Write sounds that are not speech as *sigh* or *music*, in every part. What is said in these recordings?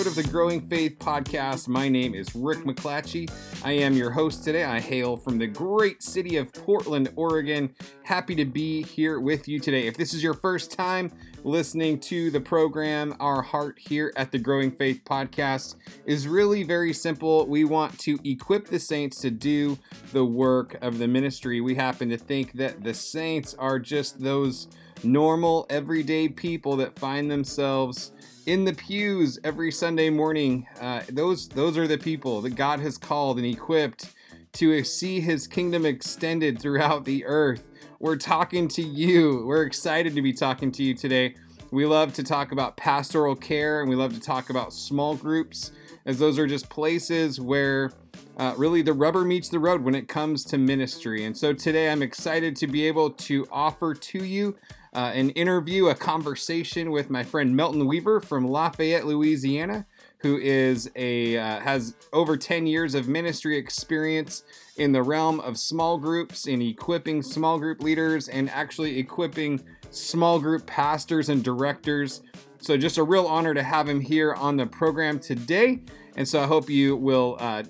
episode of the Growing Faith podcast. My name is Rick McClatchey. I am your host today. I hail from the great city of Portland, Oregon. Happy to be here with you today. If this is your first time listening to the program, our heart here at the Growing Faith podcast is really very simple. We want to equip the saints to do the work of the ministry. We happen to think that the saints are just those normal, everyday people that find themselves in the pews every Sunday morning. Uh, those those are the people that God has called and equipped to see His kingdom extended throughout the earth. We're talking to you. We're excited to be talking to you today. We love to talk about pastoral care and we love to talk about small groups, as those are just places where uh, really the rubber meets the road when it comes to ministry. And so today I'm excited to be able to offer to you uh, an interview, a conversation with my friend Melton Weaver from Lafayette, Louisiana, who is a uh, has over 10 years of ministry experience in the realm of small groups, in equipping small group leaders, and actually equipping small group pastors and directors. So just a real honor to have him here on the program today. And so I hope you will uh,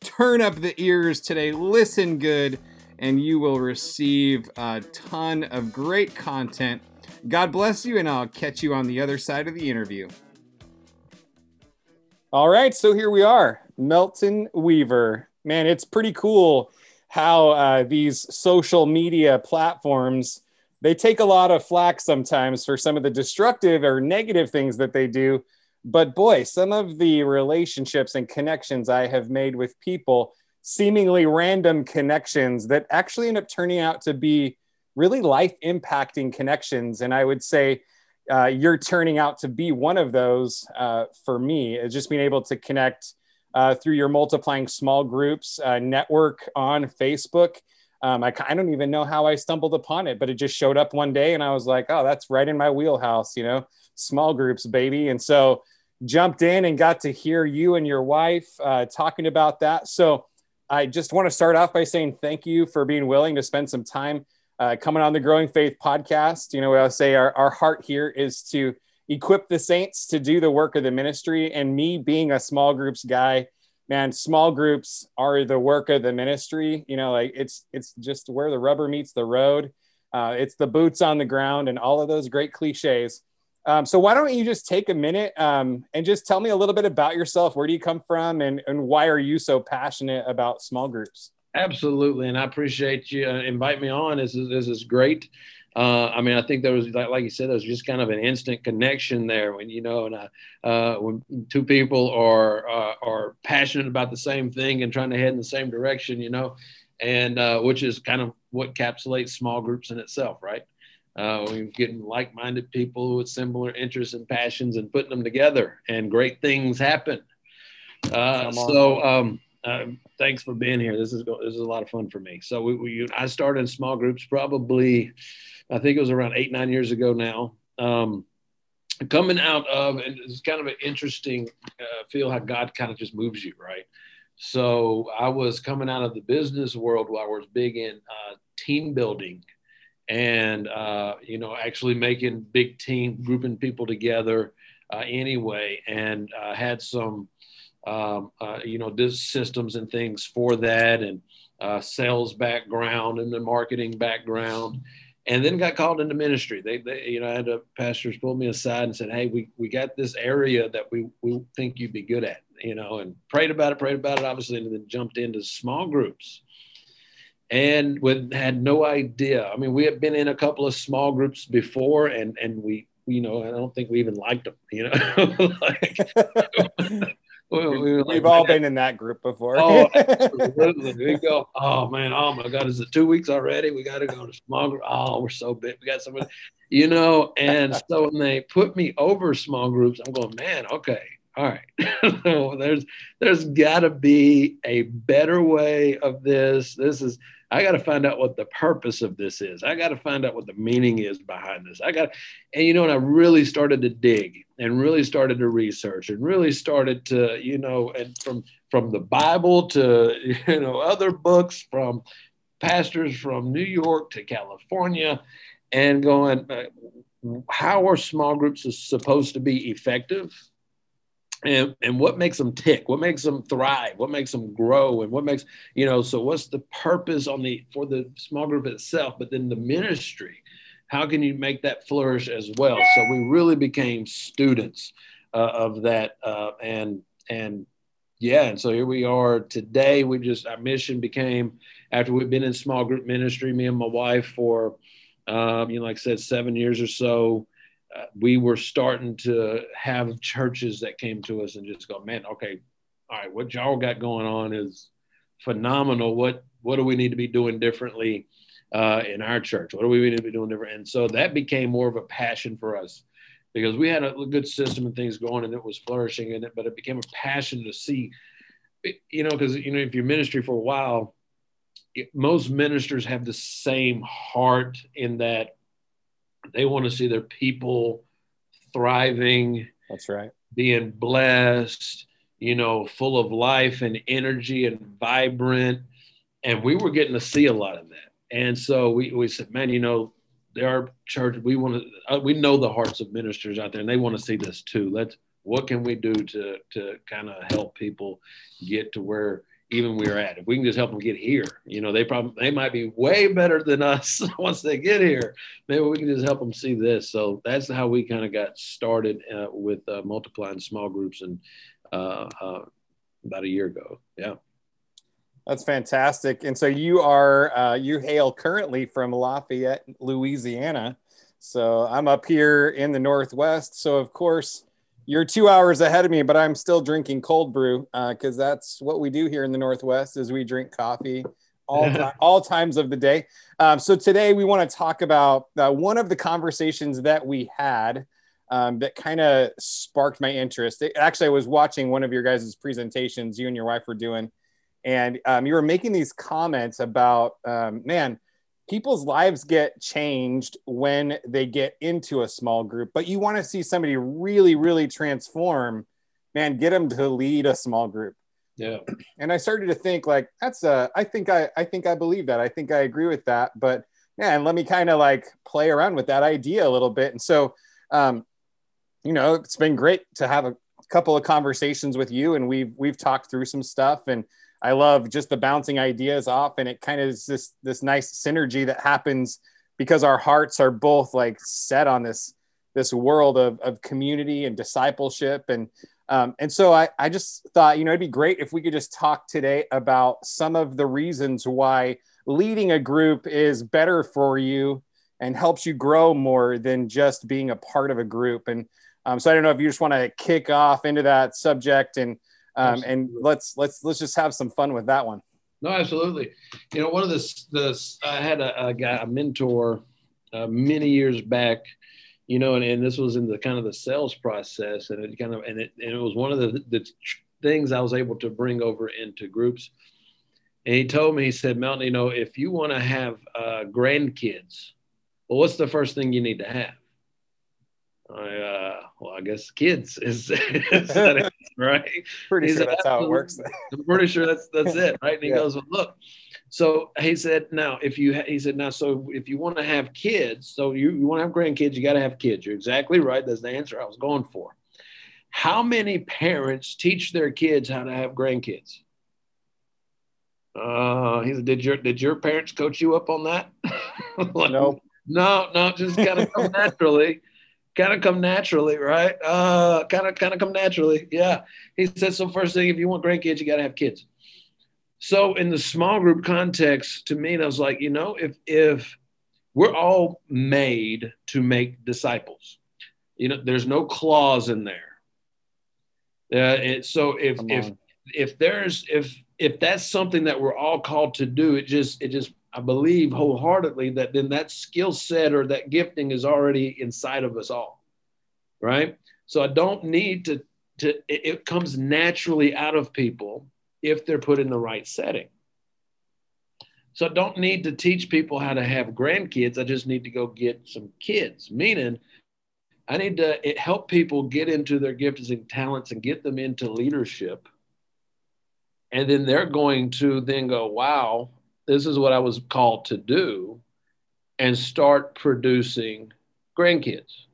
turn up the ears today, listen good and you will receive a ton of great content. God bless you, and I'll catch you on the other side of the interview. All right, so here we are, Melton Weaver. Man, it's pretty cool how uh, these social media platforms they take a lot of flack sometimes for some of the destructive or negative things that they do but boy some of the relationships and connections i have made with people seemingly random connections that actually end up turning out to be really life impacting connections. And I would say uh, you're turning out to be one of those uh, for me, is just being able to connect uh, through your multiplying small groups uh, network on Facebook. Um, I, I don't even know how I stumbled upon it, but it just showed up one day and I was like, oh, that's right in my wheelhouse, you know, small groups, baby. And so jumped in and got to hear you and your wife uh, talking about that. So I just want to start off by saying thank you for being willing to spend some time uh, coming on the Growing Faith podcast. You know, I'll say our, our heart here is to equip the saints to do the work of the ministry. And me being a small groups guy, man, small groups are the work of the ministry. You know, like it's it's just where the rubber meets the road. Uh, it's the boots on the ground and all of those great cliches. Um, so why don't you just take a minute um, and just tell me a little bit about yourself? Where do you come from, and and why are you so passionate about small groups? Absolutely, and I appreciate you uh, invite me on. This is this is great. Uh, I mean, I think there was like, like you said, there was just kind of an instant connection there when you know, and I, uh, when two people are uh, are passionate about the same thing and trying to head in the same direction, you know, and uh, which is kind of what encapsulates small groups in itself, right? Uh, we're getting like-minded people with similar interests and passions and putting them together, and great things happen. Uh, so, um, uh, thanks for being here. This is this is a lot of fun for me. So, we, we, I started in small groups probably, I think it was around eight nine years ago now. Um, coming out of, and it's kind of an interesting uh, feel how God kind of just moves you, right? So, I was coming out of the business world where I was big in uh, team building and uh, you know actually making big team grouping people together uh, anyway and uh, had some um, uh, you know systems and things for that and uh, sales background and the marketing background and then got called into ministry. They, they you know I had a pastors pulled me aside and said hey we, we got this area that we, we think you'd be good at you know and prayed about it prayed about it obviously and then jumped into small groups and with had no idea. I mean, we had been in a couple of small groups before, and and we, you know, I don't think we even liked them. You know, *laughs* like, *laughs* we, have like, all been in that group before. oh, *laughs* absolutely. We go, oh man, oh my God, is it two weeks already? We got to go to small group. Oh, we're so big. We got somebody, you know. And so when they put me over small groups, I'm going, man, okay, all right. there's there's got to be a better way of this. This is I got to find out what the purpose of this is. I got to find out what the meaning is behind this. I got, and you know, and I really started to dig and really started to research and really started to, you know, and from from the Bible to *laughs* you know other books from pastors from New York to California, and going, uh, how are small groups supposed to be effective? And and what makes them tick? What makes them thrive? What makes them grow? And what makes you know so what's the purpose on the for the small group itself but then the ministry? How can you make that flourish as well? So we really became students uh, of that uh, and and yeah and so here we are today. We just our mission became after we've been in small group ministry me and my wife for um, you know like i said seven years or so uh, we were starting to have churches that came to us and just go, man, okay, all right, what y'all got going on is phenomenal. What what do we need to be doing differently uh, in our church? What do we need to be doing different? And so that became more of a passion for us because we had a good system and things going and it was flourishing in it, but it became a passion to see, you know, because you know if you're ministry for a while, most ministers have the same heart in that they want to see their people thriving. That's right. Being blessed, you know, full of life and energy and vibrant. And we were getting to see a lot of that. And so we, we said, man, you know, there are churches, we want to, uh, we know the hearts of ministers out there and they want to see this too. Let's, what can we do to, to kind of help people get to where even we are at. If we can just help them get here, you know, they probably they might be way better than us *laughs* once they get here. Maybe we can just help them see this. So that's how we kind of got started uh, with uh, multiplying small groups and uh, uh, about a year ago. Yeah. That's fantastic. And so you are uh, you hail currently from Lafayette, Louisiana. So I'm up here in the Northwest. So of course you're two hours ahead of me, but I'm still drinking cold brew because uh, that's what we do here in the Northwest is we drink coffee all, *laughs* time, all times of the day. Um, so today we want to talk about uh, one of the conversations that we had um, that kind of sparked my interest. It, actually, I was watching one of your guys' presentations you and your wife were doing, and um, you were making these comments about, um, man, people's lives get changed when they get into a small group but you want to see somebody really really transform man get them to lead a small group. Yeah. And i started to think like that's a i think i i think i believe that. I think i agree with that but man let me kind of like play around with that idea a little bit. And so um you know it's been great to have a couple of conversations with you and we've we've talked through some stuff and I love just the bouncing ideas off, and it kind of is this this nice synergy that happens because our hearts are both like set on this this world of, of community and discipleship. And um, and so I, I just thought you know it'd be great if we could just talk today about some of the reasons why leading a group is better for you and helps you grow more than just being a part of a group. And um, so i don't know if you just want to kick off into that subject and um, and let's let's let's just have some fun with that one. No, absolutely. You know, one of the the I had a, a guy, a mentor, uh, many years back. You know, and, and this was in the kind of the sales process, and it kind of and it and it was one of the the things I was able to bring over into groups. And he told me, he said, Melton, you know, if you want to have uh, grandkids, well, what's the first thing you need to have? I, uh, well, I guess kids is, *laughs* is *laughs* right. Pretty he sure that's how it works. I'm pretty sure that's that's it, right? And he yeah. goes, well, look. So he said, now if you he said now so if you want to have kids, so you, you want to have grandkids, you got to have kids. You're exactly right. That's the answer I was going for. How many parents teach their kids how to have grandkids? Uh, he said, did your did your parents coach you up on that? *laughs* like, no, no, no, just kind of come *laughs* naturally kind of come naturally, right? Uh, kind of, kind of come naturally. Yeah. He said, so first thing, if you want grandkids, you got to have kids. So in the small group context, to me, I was like, you know, if if we're all made to make disciples, you know, there's no clause in there. Uh, it, so if if if there's if if that's something that we're all called to do, it just it just I believe wholeheartedly that then that skill set or that gifting is already inside of us all. Right. So I don't need to, to it comes naturally out of people if they're put in the right setting. So I don't need to teach people how to have grandkids. I just need to go get some kids, meaning I need to help people get into their gifts and talents and get them into leadership. And then they're going to then go, wow, this is what I was called to do and start producing grandkids.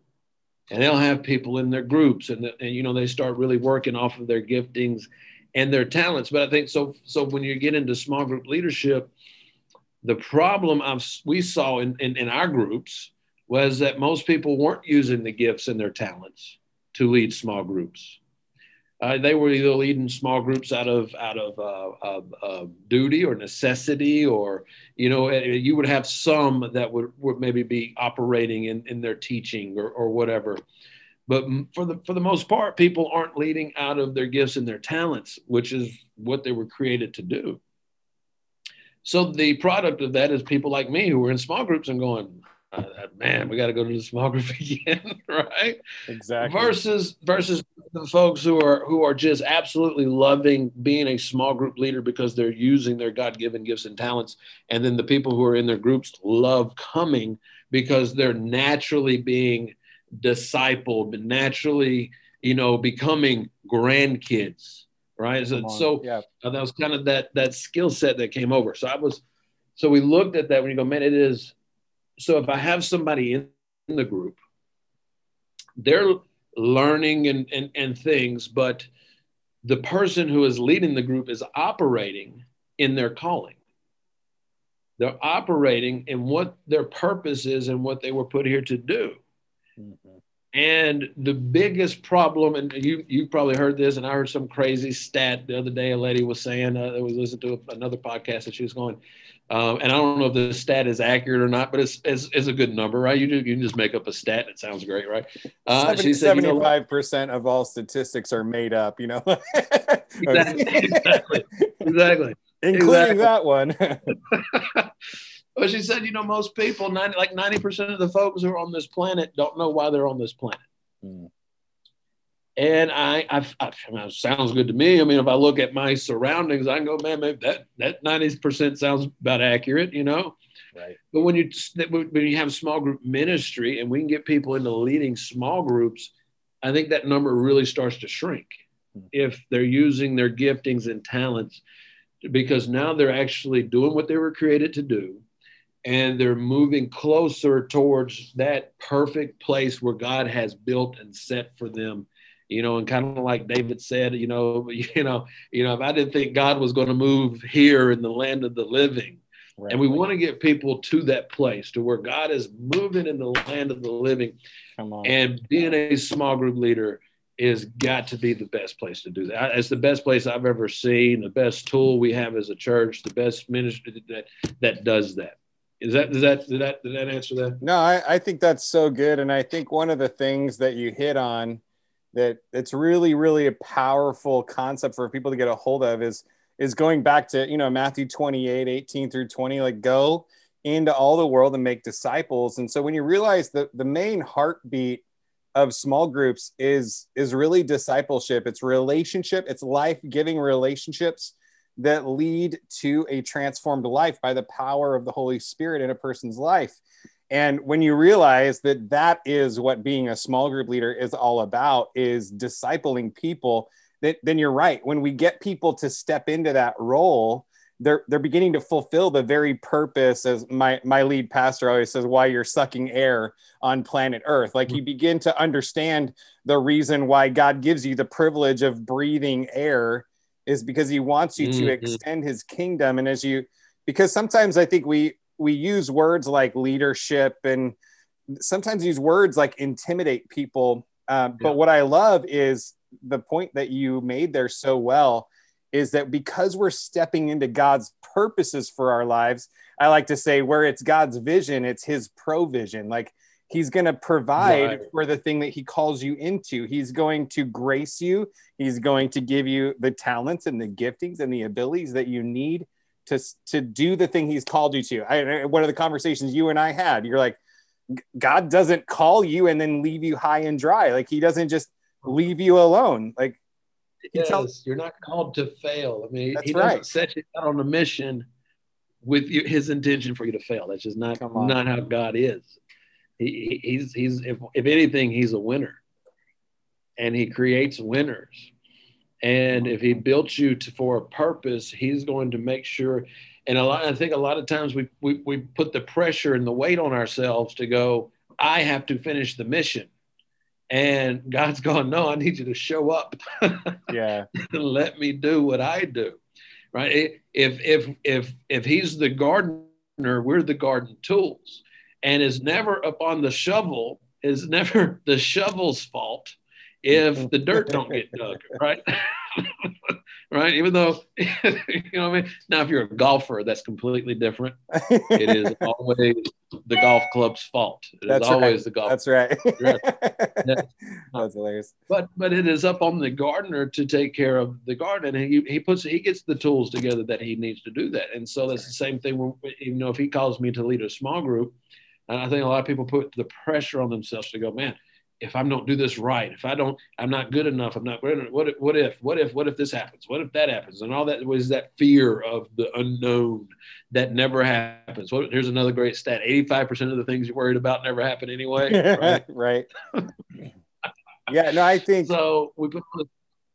and they'll have people in their groups and, and you know they start really working off of their giftings and their talents but i think so so when you get into small group leadership the problem I've, we saw in, in, in our groups was that most people weren't using the gifts and their talents to lead small groups uh, they were either leading small groups out of out of uh, uh, duty or necessity, or you know, eh, you would have some that would, would maybe be operating in, in their teaching or, or whatever. But for the for the most part, people aren't leading out of their gifts and their talents, which is what they were created to do. So the product of that is people like me who are in small groups and going, uh, man, we got to go to the small group *laughs* again, right? Exactly. Versus versus the folks who are who are just absolutely loving being a small group leader because they're using their God-given gifts and talents, and then the people who are in their groups love coming because they're naturally being discipled, naturally, you know, becoming grandkids, right? So, so yeah. uh, that was kind of that that skill set that came over. So I was, so we looked at that when you go, man, it is so if I have somebody in, in the group, they're learning and, and, and things, but the person who is leading the group is operating in their calling. They're operating in what their purpose is and what they were put here to do. Mm-hmm. And the biggest problem, and you you probably heard this, and I heard some crazy stat the other day. A lady was saying uh, that was listening to another podcast that she was going, um, and I don't know if the stat is accurate or not, but it's, it's, it's a good number, right? You, do, you can just make up a stat. It sounds great, right? Uh, 70, said, 75% you know, of all statistics are made up, you know? *laughs* exactly. exactly. exactly. Including exactly. that one. *laughs* *laughs* but she said, you know, most people, 90, like 90% of the folks who are on this planet don't know why they're on this planet. Mm. And I, I, I, I mean, sounds good to me. I mean, if I look at my surroundings, I can go, man, maybe that that ninety percent sounds about accurate, you know. Right. But when you when you have small group ministry and we can get people into leading small groups, I think that number really starts to shrink mm-hmm. if they're using their giftings and talents, because now they're actually doing what they were created to do, and they're moving closer towards that perfect place where God has built and set for them you know, and kind of like David said, you know, *laughs* you know, you know, if I didn't think God was going to move here in the land of the living, right. and we want to get people to that place to where God is moving in the land of the living, and being a small group leader is got to be the best place to do that. It's the best place I've ever seen, the best tool we have as a church, the best ministry that that does that. Is that does that did that did that answer that? No, I, I think that's so good, and I think one of the things that you hit on that it's really really a powerful concept for people to get a hold of is is going back to you know matthew 28 18 through 20 like go into all the world and make disciples. And so when you realize that the main heartbeat of small groups is is really discipleship. It's relationship. It's life-giving relationships that lead to a transformed life by the power of the holy spirit in a person's life. And when you realize that that is what being a small group leader is all about is discipling people that, then you're right. When we get people to step into that role they're they're beginning to fulfill the very purpose as my my lead pastor always says why you're sucking air on planet earth. Like you mm-hmm. begin to understand the reason why god gives you the privilege of breathing air is because he wants you mm-hmm. to extend his kingdom and as you because sometimes i think we we use words like leadership and sometimes use words like intimidate people. Uh, but what I love is the point that you made there so well is that because we're stepping into God's purposes for our lives, I like to say where it's God's vision, it's his provision. Like he's going to provide right. for the thing that he calls you into. He's going to grace you, he's going to give you the talents and the giftings and the abilities that you need to to do the thing he's called you to. I, one of the conversations you and I had, you're like, God doesn't call you and then leave you high and dry. Like he doesn't just leave you alone. Like yes, tells, you're not called to fail. I mean, he doesn't right. set you out on a mission with his intention for you to fail. That's just not not how God is. He, he's he's if, if anything, he's a winner, and he creates winners. And if he built you to, for a purpose, he's going to make sure. And a lot, I think a lot of times we, we, we put the pressure and the weight on ourselves to go, I have to finish the mission. And God's *laughs* going, no, I need you to show up. *laughs* yeah. Let me do what I do. Right. If if if if he's the gardener, we're the garden tools. And is never upon the shovel, is never *laughs* the shovel's fault if mm-hmm. the dirt don't get dug, right? *laughs* right? Even though, *laughs* you know what I mean? Now, if you're a golfer, that's completely different. It is always the golf club's fault. It that's is always right. the golf. That's right. that's hilarious. But but it is up on the gardener to take care of the garden, and he, he puts he gets the tools together that he needs to do that. And so that's the same thing. When, you know, if he calls me to lead a small group, and I think a lot of people put the pressure on themselves to go, man, if I don't do this right, if I don't, I'm not good enough. I'm not. What if, what if, what if, what if this happens? What if that happens? And all that was that fear of the unknown that never happens. What, here's another great stat 85% of the things you're worried about never happen anyway. *laughs* Right. *laughs* right. *laughs* yeah. No, I think so. We put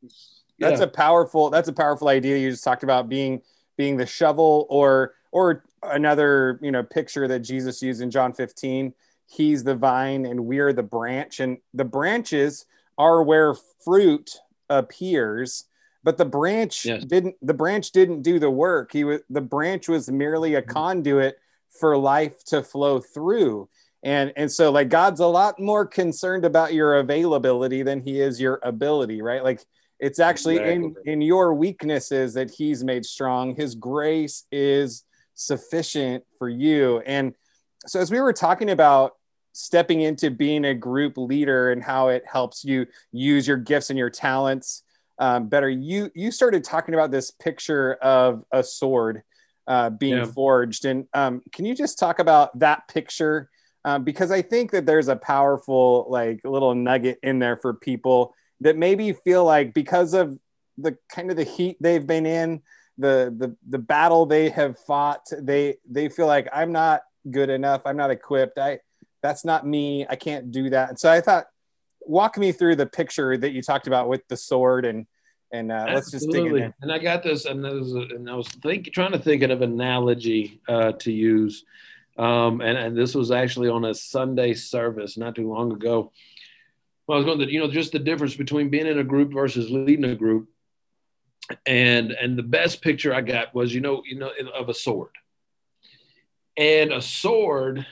yeah. that's a powerful, that's a powerful idea. You just talked about being, being the shovel or, or another, you know, picture that Jesus used in John 15 he's the vine and we're the branch and the branches are where fruit appears but the branch yes. didn't the branch didn't do the work he was the branch was merely a mm-hmm. conduit for life to flow through and and so like god's a lot more concerned about your availability than he is your ability right like it's actually exactly. in in your weaknesses that he's made strong his grace is sufficient for you. And so as we were talking about stepping into being a group leader and how it helps you use your gifts and your talents um, better you you started talking about this picture of a sword uh, being yeah. forged. And um, can you just talk about that picture? Um, because i think that there's a powerful like little nugget in there for people that maybe feel like because of the kind of the heat they've been in the the the battle they have fought they they feel like i'm not good enough i'm not equipped i that's not me. I can't do that. And so I thought, walk me through the picture that you talked about with the sword and and uh, let's just dig in there. And I got this, and, was, and I was think, trying to think of an analogy uh, to use, um, and, and this was actually on a Sunday service not too long ago. Well, I was going to, you know, just the difference between being in a group versus leading a group, and and the best picture I got was, you know, you know, of a sword, and a sword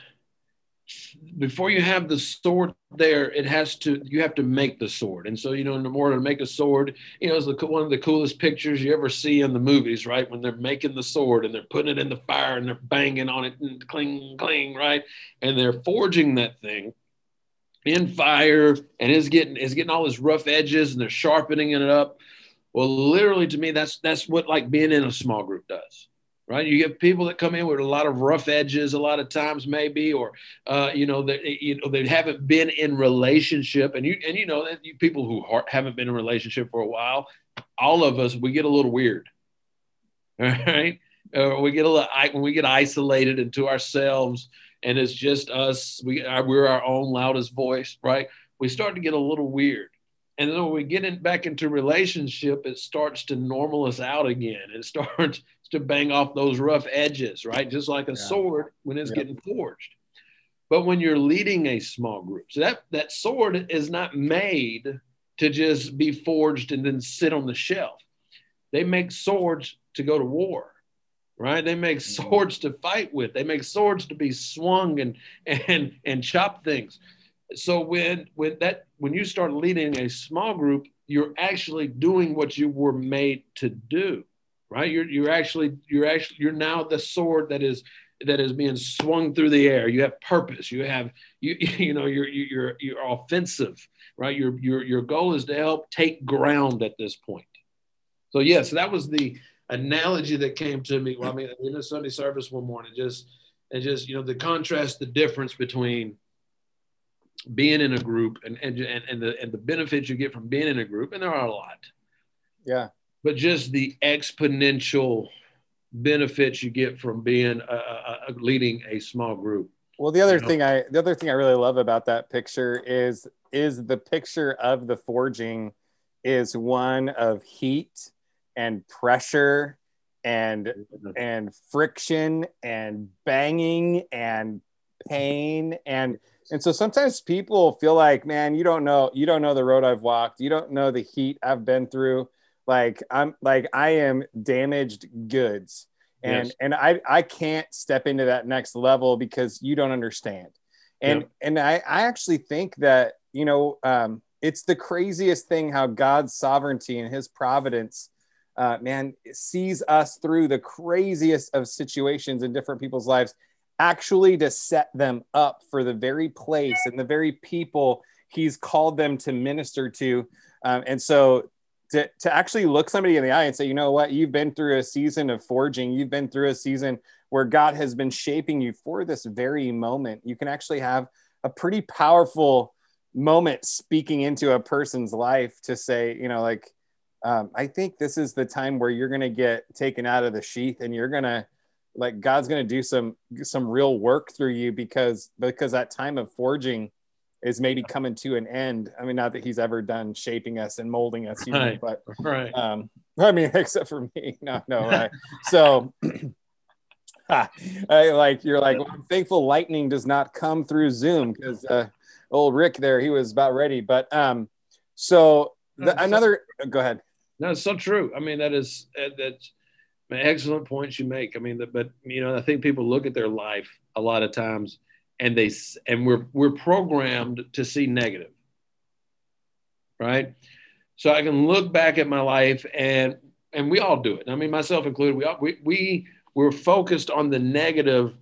before you have the sword there, it has to you have to make the sword. And so you know, in order to make a sword, you know, it's the, one of the coolest pictures you ever see in the movies, right? When they're making the sword and they're putting it in the fire and they're banging on it and cling, cling, right? And they're forging that thing in fire and it's getting it's getting all these rough edges and they're sharpening it up. Well, literally to me, that's that's what like being in a small group does right? You get people that come in with a lot of rough edges, a lot of times maybe, or uh, you know, they you know they haven't been in relationship, and you and you know, you, people who haven't been in relationship for a while, all of us we get a little weird, all *laughs* right? Uh, we get a little when we get isolated into ourselves, and it's just us. We we're our own loudest voice, right? We start to get a little weird. And then when we get in, back into relationship, it starts to normal us out again. It *laughs* starts to bang off those rough edges, right? Just like a yeah. sword when it's yep. getting forged. But when you're leading a small group, so that, that sword is not made to just be forged and then sit on the shelf. They make swords to go to war, right? They make mm-hmm. swords to fight with. They make swords to be swung and and and chop things. So when when that when you start leading a small group, you're actually doing what you were made to do right? You're you're actually you're actually you're now the sword that is that is being swung through the air. You have purpose. You have you *laughs* you know you're you're you're offensive, right? Your your your goal is to help take ground at this point. So yes, that was the analogy that came to me. Well, I mean, in a Sunday service one morning, just and just you know the contrast, the difference between being in a group and and and, and the and the benefits you get from being in a group, and there are a lot. Yeah but just the exponential benefits you get from being a, a, a leading a small group. Well, the other you know? thing I the other thing I really love about that picture is is the picture of the forging is one of heat and pressure and and friction and banging and pain and and so sometimes people feel like man you don't know you don't know the road i've walked. You don't know the heat i've been through. Like i'm like i am damaged goods. And yes. and i i can't step into that next level because you don't understand. And yeah. and i i actually think that you know um it's the craziest thing how god's sovereignty and his providence uh, man sees us through the craziest of situations in different people's lives actually to set them up for the very place and the very people he's called them to minister to. Um, and so to, to actually look somebody in the eye and say you know what? You've been through a season of forging. You've been through a season where god has been shaping you for this very moment. You can actually have a pretty powerful moment speaking into a person's life to say you know like um, I think this is the time where you're going to get taken out of the sheath and you're going to like God's going to do some some real work through you because because that time of forging is maybe coming to an end. I mean, not that he's ever done shaping us and molding us, you right. know, but right. Um, *laughs* I mean, except for me, *laughs* no, no. Right. so, *clears throat* I, like you're like, well, I'm thankful lightning does not come through Zoom because uh, old Rick there, he was about ready. But um, so the, another, go ahead. No, it's so true. I mean, that is that's excellent points you make. I mean, but you know, I think people look at their life a lot of times, and they and we're we're programmed to see negative, right? So I can look back at my life, and and we all do it. I mean, myself included. We all, we we we're focused on the negative.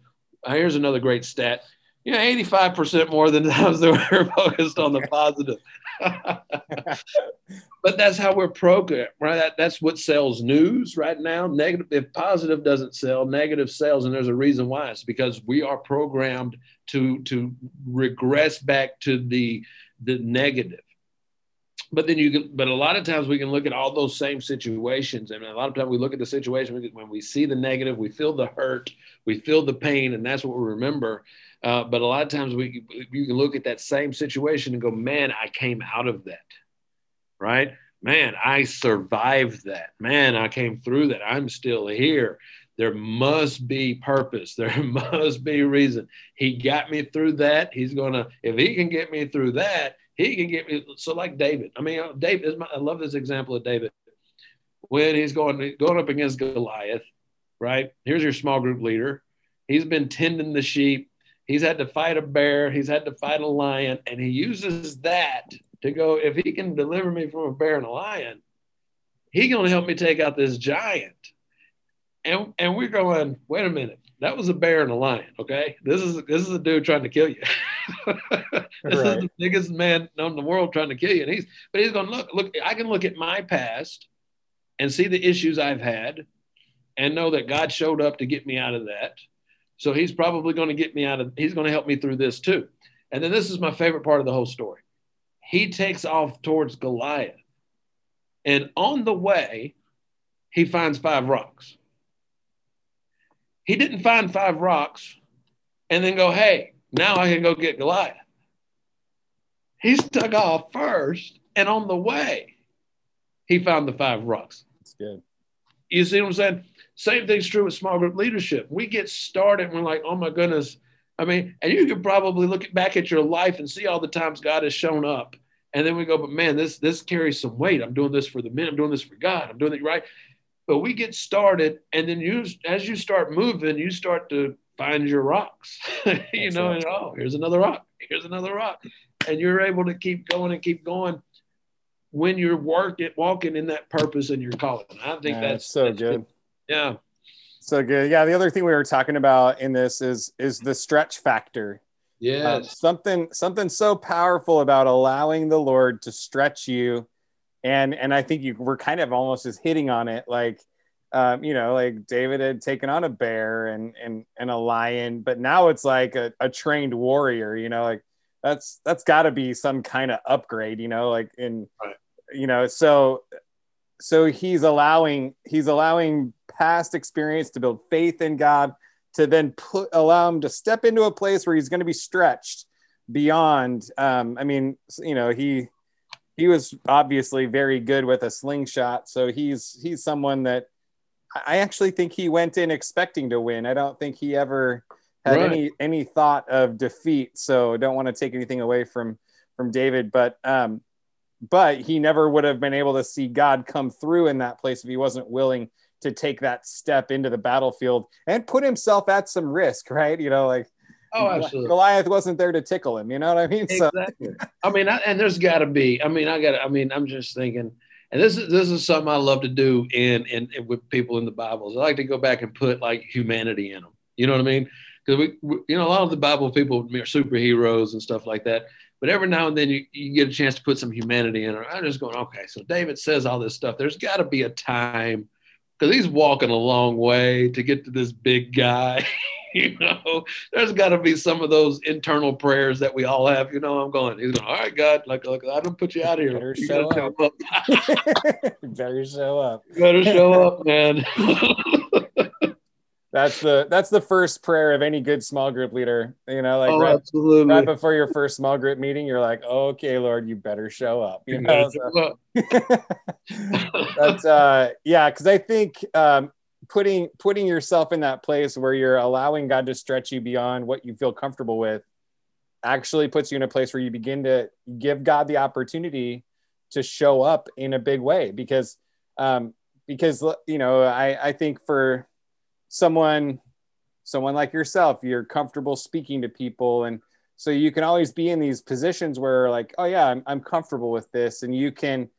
Here's another great stat you know, 85% more than times that we're *laughs* focused on the positive. *laughs* but that's how we're programmed, right? That, that's what sells news right now. Negative, if positive doesn't sell, negative sells, and there's a reason why. It's because we are programmed to to regress back to the the negative. But then you can, but a lot of times we can look at all those same situations, and a lot of times we look at the situation when we see the negative, we feel the hurt, we feel the pain, and that's what we remember. Uh, but a lot of times we you can look at that same situation and go, man, I came out of that, right? Man, I survived that. Man, I came through that. I'm still here. There must be purpose. *laughs* There must be reason. He got me through that. He's gonna. If he can get me through that, he can get me. So like David. I mean, David. My, I love this example of David when he's going going up against Goliath. Right here's your small group leader. He's been tending the sheep He's had to fight a bear, he's had to fight a lion, and he uses that to go, if he can deliver me from a bear and a lion, he's going to help me take out this giant. And, and we're going, wait a minute, that was a bear and a lion. Okay. This is, this is a dude trying to kill you. *laughs* this right. is the biggest man in the world trying to kill you. And he's, but he's going, look, look, I can look at my past and see the issues I've had and know that God showed up to get me out of that. So he's probably going to get me out of, he's going to help me through this too. And then this is my favorite part of the whole story. He takes off towards Goliath. And on the way, he finds five rocks. He didn't find five rocks and then go, hey, now I can go get Goliath. He stuck off first, and on the way, he found the five rocks. That's good. You see what I'm saying? Same thing's true with small group leadership. We get started and we're like, oh my goodness. I mean, and you could probably look back at your life and see all the times God has shown up. And then we go, but man, this this carries some weight. I'm doing this for the men. I'm doing this for God. I'm doing it right. But we get started, and then you, as you start moving, you start to find your rocks. *laughs* you know, and oh, here's another rock. Here's another rock, and you're able to keep going and keep going when you're working, walking in that purpose and your calling. I think yeah, that's so that's good. Yeah. So good. Yeah. The other thing we were talking about in this is is the stretch factor. Yeah. Uh, something something so powerful about allowing the Lord to stretch you, and and I think you were kind of almost just hitting on it, like. Um, you know, like David had taken on a bear and and and a lion, but now it's like a, a trained warrior. You know, like that's that's got to be some kind of upgrade. You know, like in right. you know, so so he's allowing he's allowing past experience to build faith in God to then put allow him to step into a place where he's going to be stretched beyond um, I mean you know he he was obviously very good with a slingshot so he's he's someone that I actually think he went in expecting to win I don't think he ever had right. any any thought of defeat. So don't want to take anything away from from David, but um, but he never would have been able to see God come through in that place if he wasn't willing to take that step into the battlefield and put himself at some risk, right? You know, like oh, absolutely. Goliath wasn't there to tickle him. You know what I mean? Exactly. So. I mean, I, and there's got to be. I mean, I got. I mean, I'm just thinking, and this is this is something I love to do in, in, in with people in the Bibles. I like to go back and put like humanity in them. You know what I mean? Because we, we, you know, a lot of the Bible people are superheroes and stuff like that. But every now and then you, you get a chance to put some humanity in it. I'm just going, okay, so David says all this stuff. There's got to be a time because he's walking a long way to get to this big guy. *laughs* you know, there's got to be some of those internal prayers that we all have. You know, I'm going, he's going, all right, God, like, like I don't put you out of here. Better show up. up. *laughs* Better show up. Better show up, man. *laughs* That's the that's the first prayer of any good small group leader. You know, like oh, right, absolutely. right before your first small group meeting, you're like, okay, Lord, you better show up. You know, so, that's *laughs* uh, yeah, because I think um, putting putting yourself in that place where you're allowing God to stretch you beyond what you feel comfortable with actually puts you in a place where you begin to give God the opportunity to show up in a big way because um, because you know I I think for someone someone like yourself you're comfortable speaking to people. And so you can always be in these positions where like oh yeah I'm, I'm comfortable with this. And you can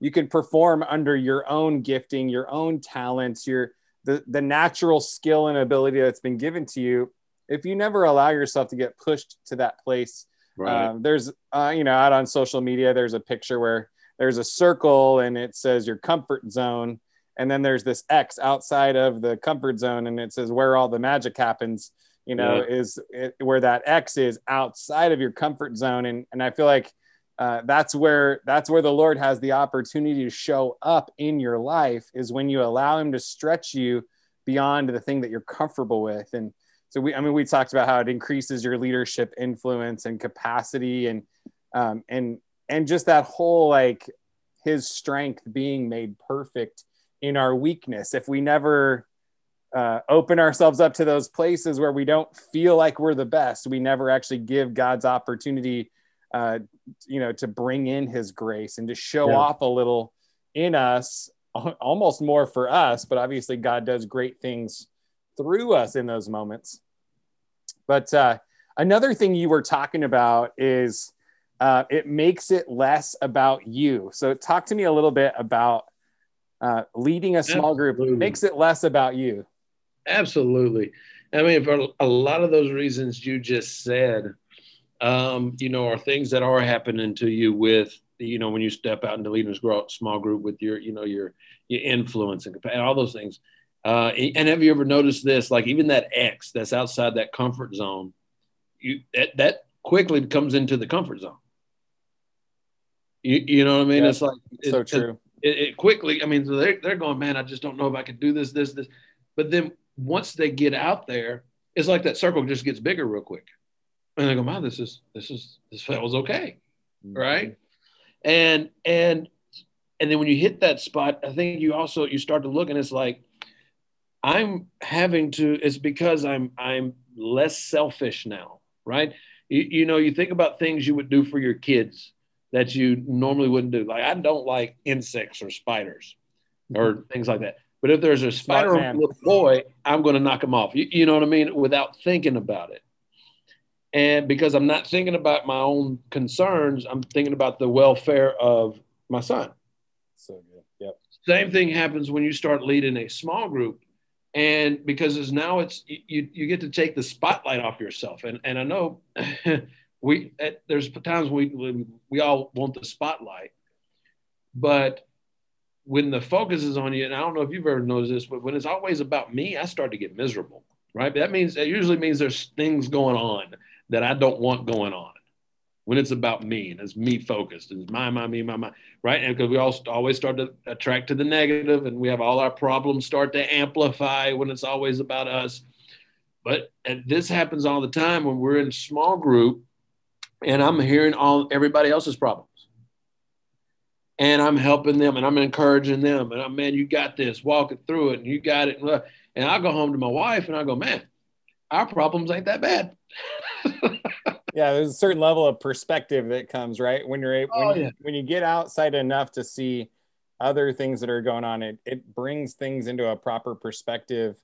you can perform under your own gifting your own talents your the, the natural skill and ability that's been given to you. If you never allow yourself to get pushed to that place right. um, there's uh, you know out on social media there's a picture where there's a circle and it says your comfort zone and then there's this X outside of the comfort zone, and it says where all the magic happens. You know, yeah. is it, where that X is outside of your comfort zone, and and I feel like uh, that's where that's where the Lord has the opportunity to show up in your life is when you allow Him to stretch you beyond the thing that you're comfortable with, and so we I mean we talked about how it increases your leadership influence and capacity, and um, and and just that whole like His strength being made perfect in our weakness, if we never uh, open ourselves up to those places where we don't feel like we're the best, we never actually give God's opportunity, uh, you know, to bring in His grace and to show yeah. off a little in us, almost more for us. But obviously, God does great things through us in those moments. But uh, another thing you were talking about is uh, it makes it less about you. So, talk to me a little bit about uh, leading a small Absolutely. group makes it less about you. Absolutely. I mean, for a lot of those reasons you just said, um, you know, are things that are happening to you with, you know, when you step out into leading a small group with your, you know, your, your influence and all those things. Uh, and have you ever noticed this? Like even that X that's outside that comfort zone, you that, that quickly comes into the comfort zone. You, you know what I mean? Yeah, it's like so true it, it quickly, I mean, they're, they're going, man, I just don't know if I can do this, this, this. But then once they get out there, it's like that circle just gets bigger real quick. And they go, man, this is, this is, this feels okay. Mm-hmm. Right. And, and, and then when you hit that spot, I think you also, you start to look and it's like, I'm having to, it's because I'm, I'm less selfish now. Right. You, you know, you think about things you would do for your kids that you normally wouldn't do. Like I don't like insects or spiders or mm-hmm. things like that. But if there's a spider on a little boy, I'm going to knock him off. You, you know what I mean? Without thinking about it. And because I'm not thinking about my own concerns, I'm thinking about the welfare of my son. So good. Yep. Same thing happens when you start leading a small group. And because it's now it's you you get to take the spotlight off yourself. And and I know *laughs* we eh, there's times we we all want the spotlight, but when the focus is on you, and I don't know if you've ever noticed this, but when it's always about me, I start to get miserable. Right? That means that usually means there's things going on that I don't want going on. When it's about me and it's me focused and it's my, my, me, my, my, right? And because we all always start to attract to the negative, and we have all our problems start to amplify when it's always about us. But this happens all the time when we're in small group and I'm hearing all everybody else's problems. And I'm helping them and I'm encouraging them. And I'm, man, you got this, walking through it, and you got it. Uh, and I go home to my wife and I go, man, our problems ain't that bad. *laughs* yeah, there's a certain level of perspective that comes right when you're able, oh, when, yeah. when you get outside enough to see other things that are going on. It it brings things into a proper perspective.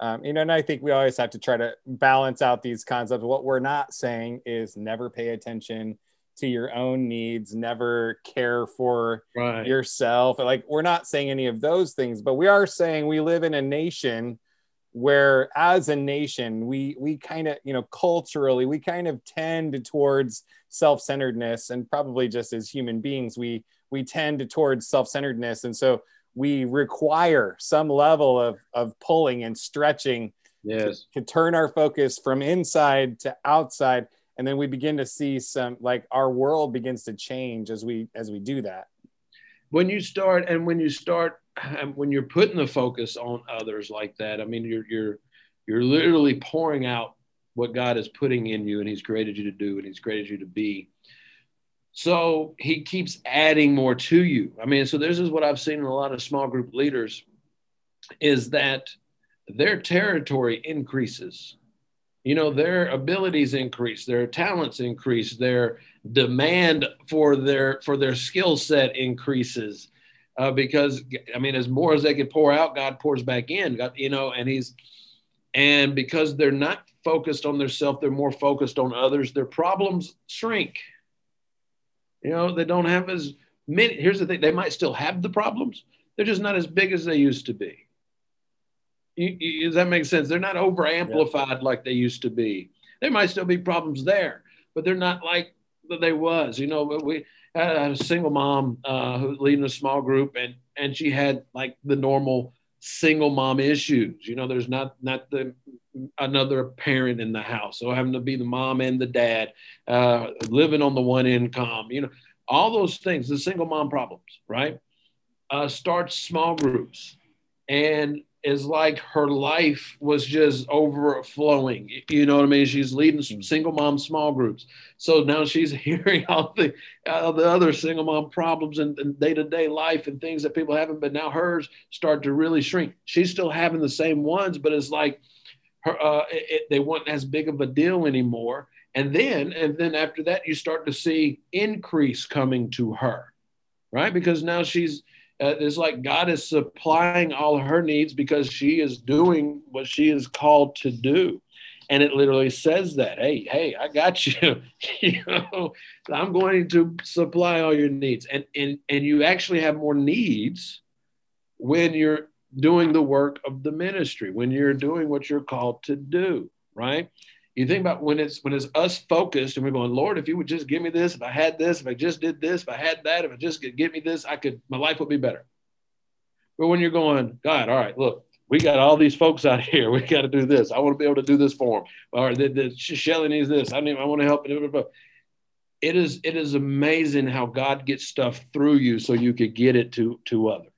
Um, you know, and I think we always have to try to balance out these concepts. What we're not saying is never pay attention to your own needs, never care for right. yourself. Like we're not saying any of those things, but we are saying we live in a nation where as a nation we we kind of you know culturally we kind of tend towards self-centeredness and probably just as human beings we we tend towards self-centeredness and so we require some level of of pulling and stretching yes. to, to turn our focus from inside to outside. And then we begin to see some like our world begins to change as we as we do that. When you start and when you start when you're putting the focus on others like that, I mean, you're you're you're literally pouring out what God is putting in you, and He's created you to do, and He's created you to be. So He keeps adding more to you. I mean, so this is what I've seen in a lot of small group leaders, is that their territory increases. You know, their abilities increase, their talents increase, their demand for their for their skill set increases uh, because I mean, as more as they can pour out, God pours back in. God, you know, and He's and because they're not focused on themselves, they're more focused on others. Their problems shrink. You know, they don't have as many. Here's the thing: they might still have the problems. They're just not as big as they used to be. You, you, does that make sense? They're not over amplified yeah. like they used to be. There might still be problems there, but they're not like they was. You know, we had a single mom uh, who leading a small group, and and she had like the normal single mom issues. You know, there's not not the another parent in the house, so having to be the mom and the dad, uh, living on the one income. You know, all those things, the single mom problems, right? Uh, starts small groups, and is like her life was just overflowing. You know what I mean? She's leading some single mom small groups. So now she's *laughs* hearing all the, all the other single mom problems and day to day life and things that people haven't, but now hers start to really shrink. She's still having the same ones, but it's like her, uh, it, they weren't as big of a deal anymore. And then, and then after that, you start to see increase coming to her, right? Because now she's, uh, it's like God is supplying all her needs because she is doing what she is called to do. And it literally says that, hey, hey, I got you. *laughs* you know, I'm going to supply all your needs. And, and, and you actually have more needs when you're doing the work of the ministry, when you're doing what you're called to do, right? you think about when it's when it's us focused and we're going lord if you would just give me this if i had this if i just did this if i had that if i just could give me this i could my life would be better. But when you're going god all right look we got all these folks out *laughs* here we got to do this i want to be able to do this for them or the, the shelly needs this i need i want to help it is it is amazing how god gets stuff through you so you could get it to to others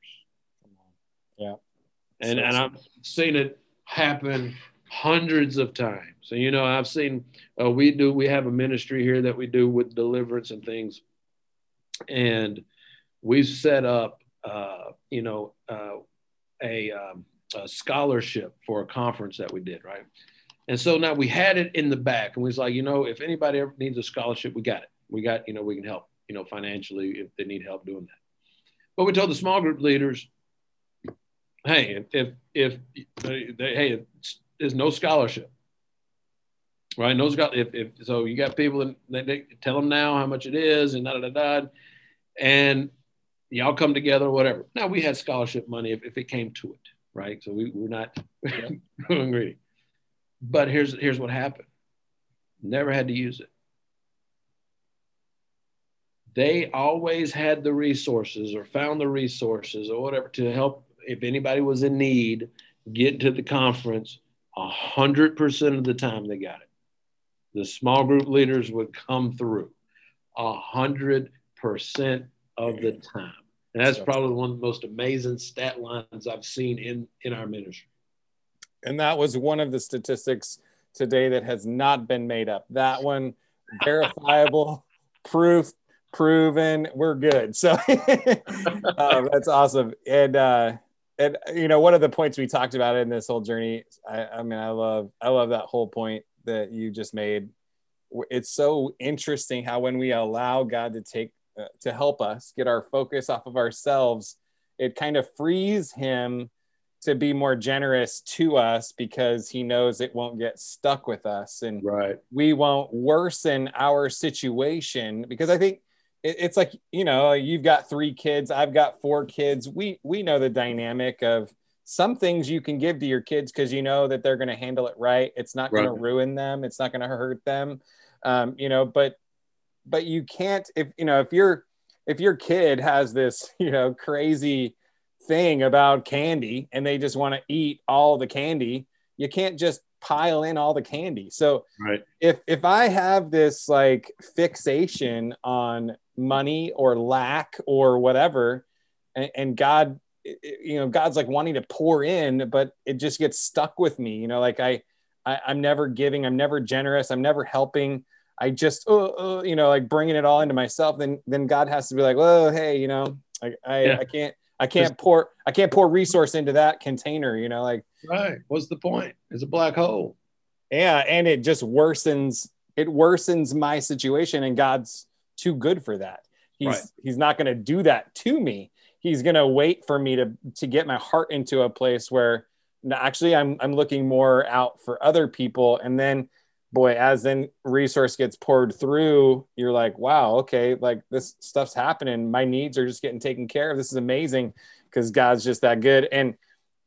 and and i've seen it happen hundreds of times. So, you know, I've seen, uh, we do, we have a ministry here that we do with deliverance and things. And we've set up, uh, you know, uh, a, um, a, scholarship for a conference that we did, right? And so now we had it in the back and we was like, you know, if anybody ever needs a scholarship, we got it. We got, you know, we can help, you know, financially if they need help doing that. But we told the small group leaders, hey, if, if, if they, hey, there's no scholarship. Right? No scholarship. If, if so, you got people that they, tell them now how much it is and da da da da, and y'all come together whatever. Now we had scholarship money if, if it came to it, right? So we, we're not going *laughs* greedy. But here's here's what happened. Never had to use it. They always had the resources or found the resources or whatever to help if anybody was in need get to the conference a hundred percent of the time they got it. The small group leaders would come through a hundred percent of the time. And that's probably one of the most amazing stat lines I've seen in, in our ministry. And that was one of the statistics today that has not been made up. That one, verifiable, *laughs* proof, proven, we're good. So *laughs* uh, that's awesome. And uh, and you know, one of the points we talked about in this whole journey, I, I mean, I love, I love that whole point that you just made. It's so interesting how when we allow God to take uh, to help us get our focus off of ourselves, it kind of frees Him to be more generous to us because He knows it won't get stuck with us, and right. we won't worsen our situation. Because I think it's like you know you've got three kids i've got four kids. We we know the dynamic of some things you can give to your kids because you know that they're going to handle it right. It's not going to ruin them. It's not going to hurt them. Um, you know but but you can't if you know if your if your kid has this *laughs* you know crazy thing about candy and they just want to eat all the candy you can't just pile in all the candy. So right. if if i have this like fixation on money or lack or whatever. And, and god you know god's like wanting to pour in but it just gets stuck with me you know like i, I am never giving i'm never generous i'm never helping. I just uh, uh, you know like bringing it all into myself. Then then god has to be like oh hey you know like i yeah. i can't i can't just, pour i can't pour resource into that container you know like right. What's the point? It's a black hole. Yeah and it just worsens it worsens my situation and god's too good for that. He's right. he's not going to do that to me. He's going to wait for me to to get my heart into a place where actually I'm I'm looking more out for other people and then boy as then resource gets poured through you're like wow okay like this stuff's happening my needs are just getting taken care of this is amazing because god's just that good and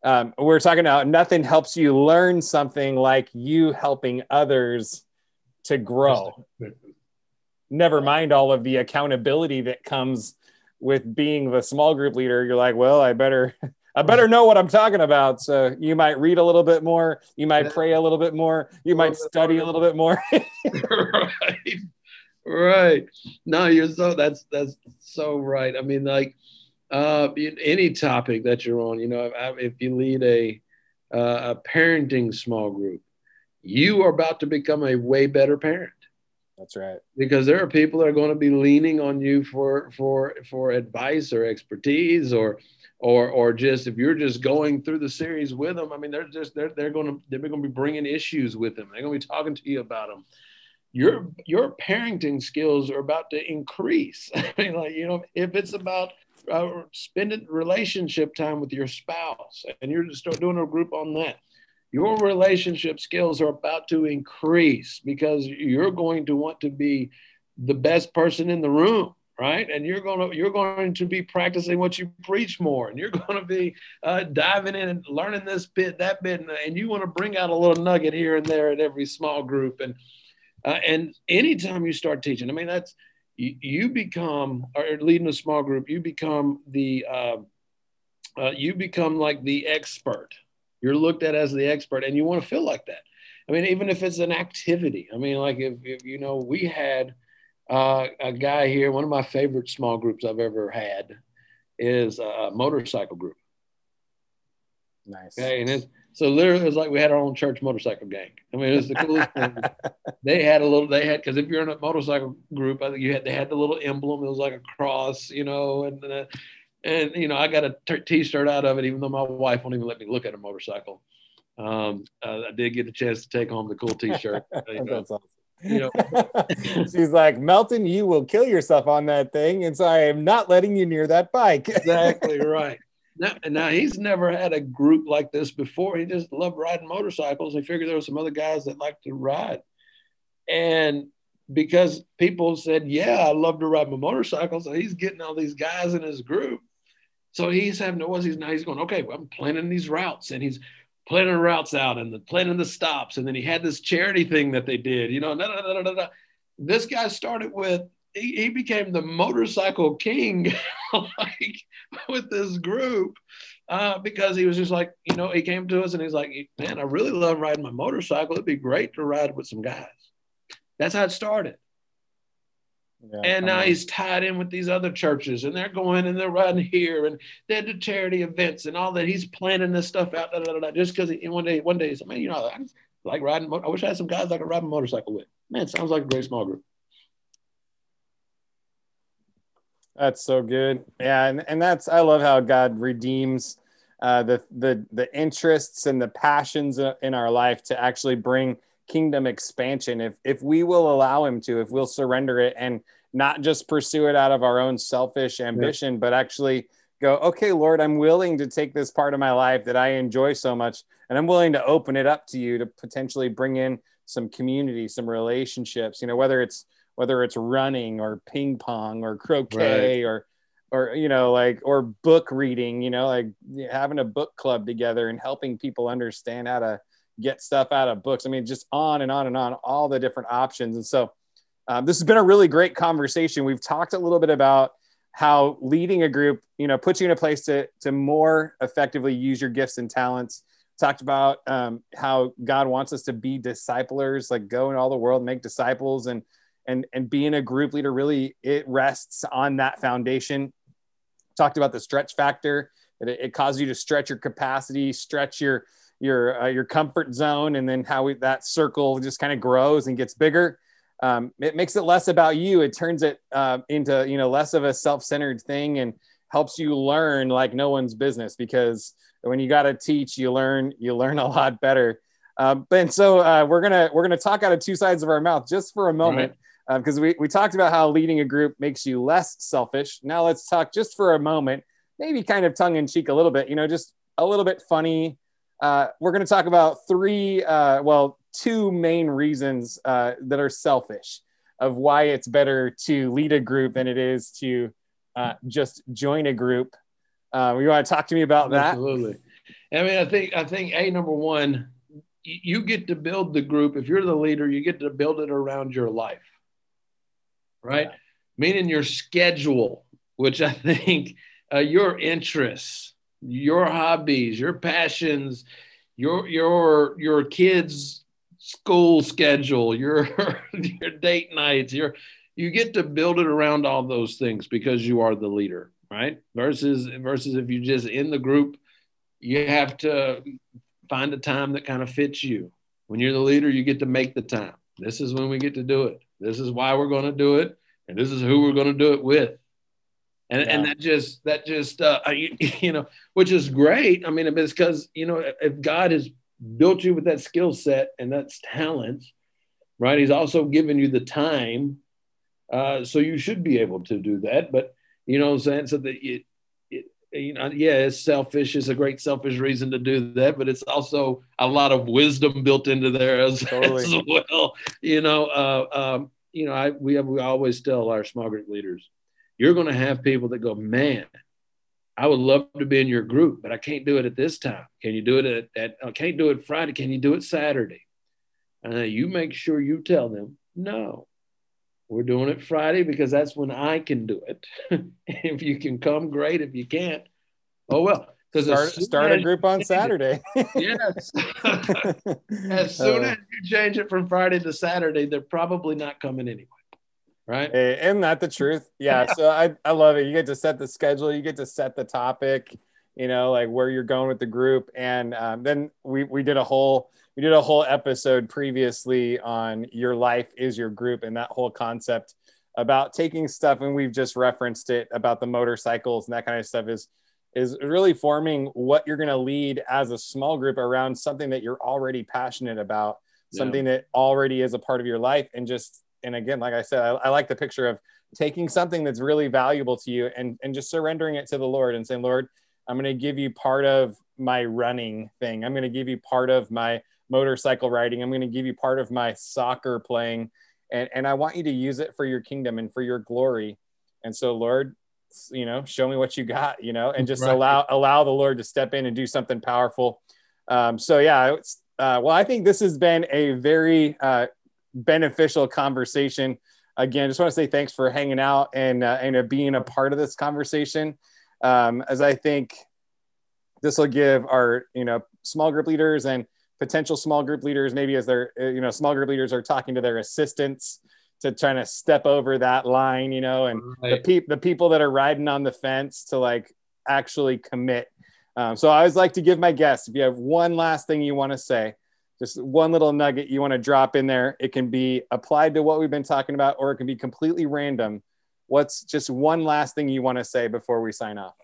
um, we're talking about nothing helps you learn something like you helping others to grow never mind all of the accountability that comes with being the small group leader you're like well i better *laughs* i better know what i'm talking about. So you might read a little bit more you might pray a little bit more you might study a little bit more. *laughs* Right. Right. No you're so that's that's so right. I mean like uh any topic that you're on you know if, if you lead a uh, a parenting small group you are about to become a way better parent that's right. Because there are people that are going to be leaning on you for for for advice or expertise or or or just if you're just going through the series with them. I mean, they're just they're they're going to they're going to be bringing issues with them. They're going to be talking to you about them. Your your parenting skills are about to increase. *laughs* I mean, like you know, if it's about uh, spending relationship time with your spouse, and you're just doing a group on that your relationship skills are about to increase because you're going to want to be the best person in the room right? And you're going to you're going to be practicing what you preach more and you're going to be uh, diving in and learning this bit that bit and, and, you want to bring out a little nugget here and there in every small group. And uh, and anytime you start teaching i mean that's you, you become or leading a small group you become the uh, uh you become like the expert you're looked at as the expert and you want to feel like that. I mean, even if it's an activity, I mean, like if, if you know, we had uh, a guy here, one of my favorite small groups I've ever had is a motorcycle group. Nice. Okay. And it's, so literally it was like we had our own church motorcycle gang. I mean, it's the coolest thing. *laughs* They had a little, they had, cause if you're in a motorcycle group, I think you had, they had the little emblem. It was like a cross, you know, and, uh, and you know I got a t- t-shirt out of it, even though my wife won't even let me look at a motorcycle. Um, uh, I did get a chance to take home the cool t-shirt. *laughs* You know, That's awesome. You know, *laughs* she's like Melton, you will kill yourself on that thing, and so I am not letting you near that bike. *laughs* exactly right. Now, now he's never had a group like this before. He just loved riding motorcycles. He figured there were some other guys that liked to ride, and because people said, "Yeah, I love to ride my motorcycle," so he's getting all these guys in his group so he's having to, was he's now he's going, okay, well, I'm planning these routes and he's planning routes out and the planning the stops. And then he had this charity thing that they did, you know, da, da, da, this guy started with, he, he became the motorcycle king *laughs* like with this group uh, because he was just like, you know, he came to us and he's like, man, I really love riding my motorcycle. It'd be great to ride with some guys. That's how it started. Yeah, and now he's tied in with these other churches, and they're going and they're riding here, and they do charity events and all that. He's planning this stuff out, da, da, da, just because he one day, one day, he said, "Man, you know, I like riding. I wish I had some guys I could ride a motorcycle with." Man, sounds like a great small group. That's so good. Yeah, and, and that's I love how God redeems uh, the the the interests and the passions in our life to actually bring kingdom expansion if if we will allow him to if we'll surrender it and not just pursue it out of our own selfish ambition yeah. but actually go okay lord i'm willing to take this part of my life that i enjoy so much and i'm willing to open it up to you to potentially bring in some community some relationships you know whether it's whether it's running or ping pong or croquet right. or or you know like or book reading you know like having a book club together and helping people understand how to get stuff out of books i mean just on and on and on all the different options and so um, this has been a really great conversation. We've talked a little bit about how leading a group you know puts you in a place to to more effectively use your gifts and talents. Talked about um, how god wants us to be disciplers like go in all the world make disciples and and and being a group leader. Really it rests on that foundation. Talked about the stretch factor it, it causes you to stretch your capacity stretch your your uh, your comfort zone and then how we, that circle just kind of grows and gets bigger um, it makes it less about you it turns it uh, into you know less of a self-centered thing and helps you learn like no one's business because when you got to teach you learn you learn *laughs* a lot better um, and so uh, we're gonna we're gonna talk out of two sides of our mouth just for a moment right because um, we, we talked about how leading a group makes you less selfish. Now let's talk just for a moment, maybe kind of tongue in cheek a little bit, you know, just a little bit funny. Uh, we're going to talk about three, uh, well, two main reasons uh, that are selfish of why it's better to lead a group than it is to uh, just join a group. Uh, you want to talk to me about that? Absolutely. I mean, I think I think a number one, you get to build the group. If you're the leader, you get to build it around your life right? Yeah. Meaning your schedule, which I think uh, your interests, your hobbies, your passions, your your your kids' school schedule, your *laughs* your date nights, your you get to build it around all those things because you are the leader, right? Versus versus if you're just in the group, you have to find a time that kind of fits you. When you're the leader, you get to make the time. This is when we get to do it. This is why we're going to do it, and this is who we're going to do it with. And, yeah. and that just that just uh, you, *laughs* you know which is great. I mean, it's because you know if God has built you with that skill set and that's talent, right? He's also given you the time, uh, so you should be able to do that. But you know, I'm saying so that it, it, you know, yeah, it's selfish. It's a great selfish reason to do that, but it's also a lot of wisdom built into there as, *laughs* totally. as well. You know, uh, um, you know, I we have we always tell our small group leaders, you're going to have people that go, man, I would love to be in your group, but I can't do it at this time. Can you do it at, at I can't do it Friday. Can you do it Saturday? And you make sure you tell them, no, we're doing it Friday because that's when I can do it. *laughs* if you can come, great. If you can't, oh well. Because start, start a group on Saturday. yes. *laughs* *laughs* as soon uh, as you change it from Friday to Saturday, they're probably not coming anyway. Right. Hey, isn't that the truth? *laughs* Yeah. so I, I love it. You get to set the schedule, you get to set the topic, you know, like where you're going with the group. And um, then we, we did a whole we did a whole episode previously on your life is your group and that whole concept about taking stuff and we've just referenced it about the motorcycles and that kind of stuff is is really forming what you're going to lead as a small group around something that you're already passionate about something yeah. that already is a part of your life and just and again like i said I, I, like the picture of taking something that's really valuable to you and and just surrendering it to the lord and saying lord i'm going to give you part of my running thing. I'm going to give you part of my motorcycle riding. I'm going to give you part of my soccer playing and and i want you to use it for your kingdom and for your glory. And so lord you know show me what you got you know and just right. allow allow the lord to step in and do something powerful. Um, so yeah uh, well i think this has been a very uh, beneficial conversation again just want to say thanks for hanging out and uh, and uh, being a part of this conversation um, as i think this will give our you know small group leaders and potential small group leaders maybe as their uh, you know small group leaders are talking to their assistants to trying to step over that line, you know, and right. the people the people that are riding on the fence to like actually commit. Um, so I always like to give my guests if you have one last thing you want to say, just one little nugget you want to drop in there. It can be applied to what we've been talking about, or it can be completely random. What's just one last thing you want to say before we sign off?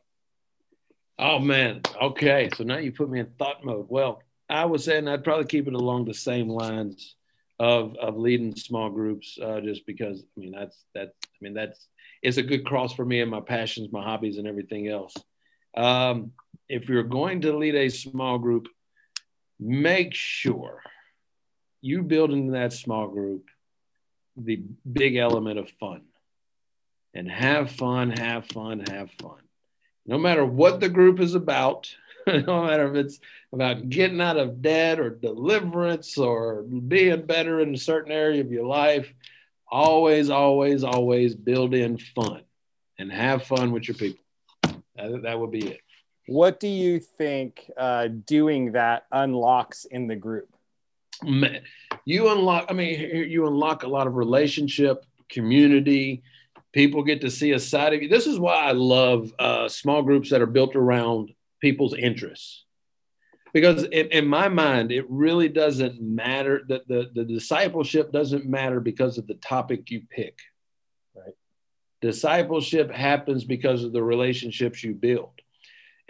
Oh man. Okay. So now you put me in thought mode. Well, I was saying I'd probably keep it along the same lines of of leading small groups, uh, just because I mean that's that I mean that's it's a good cross for me and my passions, my hobbies, and everything else. Um, if you're going to lead a small group, make sure you build into that small group the big element of fun and have fun, have fun, have fun. No matter what the group is about, *laughs* no matter if it's about getting out of debt or deliverance or being better in a certain area of your life, always, always, always build in fun and have fun with your people. That, that would be it. What do you think uh, doing that unlocks in the group? You unlock, I mean, you unlock a lot of relationship, community. People get to see a side of you. This is why I love uh, small groups that are built around people's interests. Because in, in my mind, it really doesn't matter that the, the discipleship doesn't matter because of the topic you pick. Right. Discipleship happens because of the relationships you build.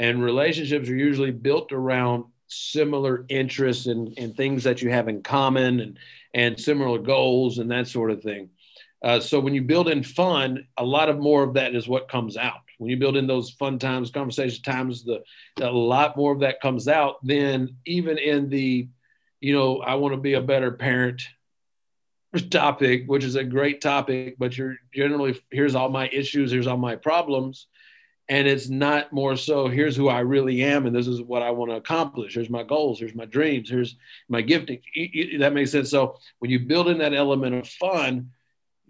And relationships are usually built around similar interests and, and things that you have in common and, and similar goals and that sort of thing. Uh, so when you build in fun, a lot of more of that is what comes out. When you build in those fun times, conversation times, the a lot more of that comes out than even in the, you know, I want to be a better parent *laughs* topic, which is a great topic, but you're generally here's all my issues, here's all my problems and it's not more so here's who i really am and this is what i want to accomplish. Here's my goals. Here's my dreams. Here's my gifting. That makes sense. So when you build in that element of fun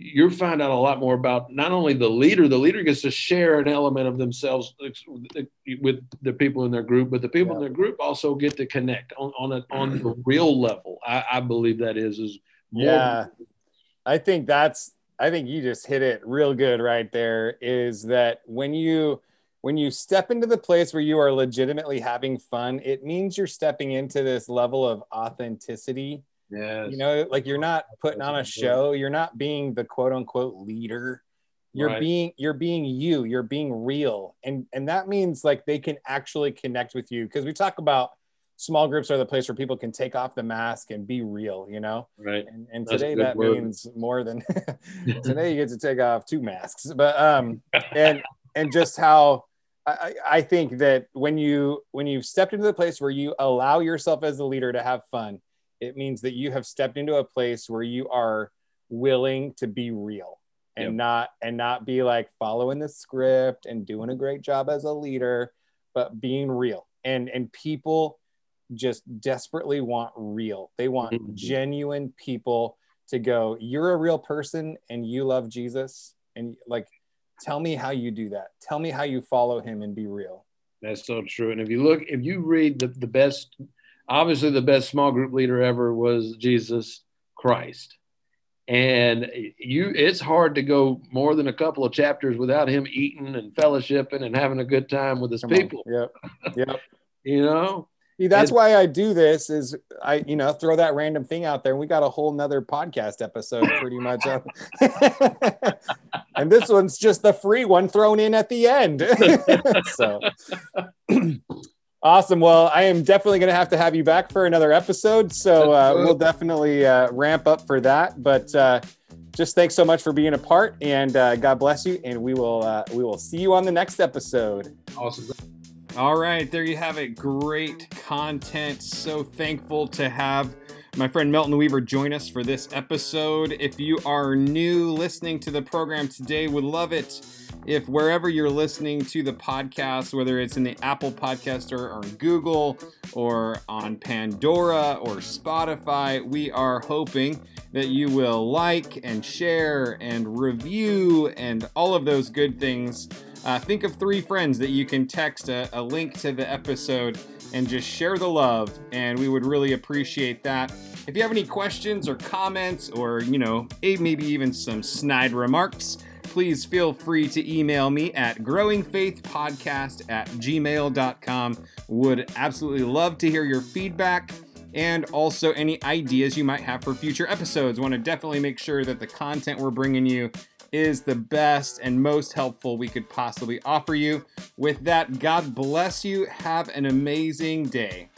you find out a lot more about not only the leader the leader gets to share an element of themselves with the people in their group but the people yeah. in their group also get to connect on on, a, on the real level. I, I believe that is is more yeah. I think that's I think you just hit it real good right there is that when you when you step into the place where you are legitimately having fun, it means you're stepping into this level of authenticity. Yeah. You know, like you're not putting on a show, you're not being the quote unquote leader. You're right. being you're being you, you're being real. And and that means like they can actually connect with you because we talk about small groups are the place where people can take off the mask and be real, you know? Right. And, and today that word. means more than *laughs* *laughs* today you get to take off two masks. But um and and just how I, I think that when you when you've stepped into the place where you allow yourself as a leader to have fun, it means that you have stepped into a place where you are willing to be real and yep. not and not be like following the script and doing a great job as a leader, but being real. And and people just desperately want real. They want mm-hmm. genuine people to go, you're a real person and you love Jesus. And like, tell me how you do that. Tell me how you follow him and be real. That's so true. And if you look, if you read the, the best, obviously the best small group leader ever was Jesus Christ. And you, it's hard to go more than a couple of chapters without him eating and fellowshipping and having a good time with his Come people. On. Yep. Yep. *laughs* you know, that's why I do this is I, you know, throw that random thing out there. And we got a whole nother podcast episode pretty much. *laughs* and this one's just the free one thrown in at the end. *laughs* so *clears throat* awesome. Well, I am definitely going to have to have you back for another episode. So uh, we'll definitely uh, ramp up for that. But uh, just thanks so much for being a part and uh, God bless you. And we will, uh, we will see you on the next episode. Awesome. All right, there you have it. Great content. So thankful to have my friend Melton Weaver join us for this episode. If you are new listening to the program today, would love it if wherever you're listening to the podcast, whether it's in the Apple Podcast or Google or on Pandora or Spotify, we are hoping that you will like and share and review and all of those good things uh, think of three friends that you can text a, a link to the episode and just share the love, and we would really appreciate that. If you have any questions or comments, or you know, maybe even some snide remarks, please feel free to email me at growingfaithpodcast at gmail.com. Would absolutely love to hear your feedback and also any ideas you might have for future episodes. Want to definitely make sure that the content we're bringing you is the best and most helpful we could possibly offer you. With that, God bless you. Have an amazing day.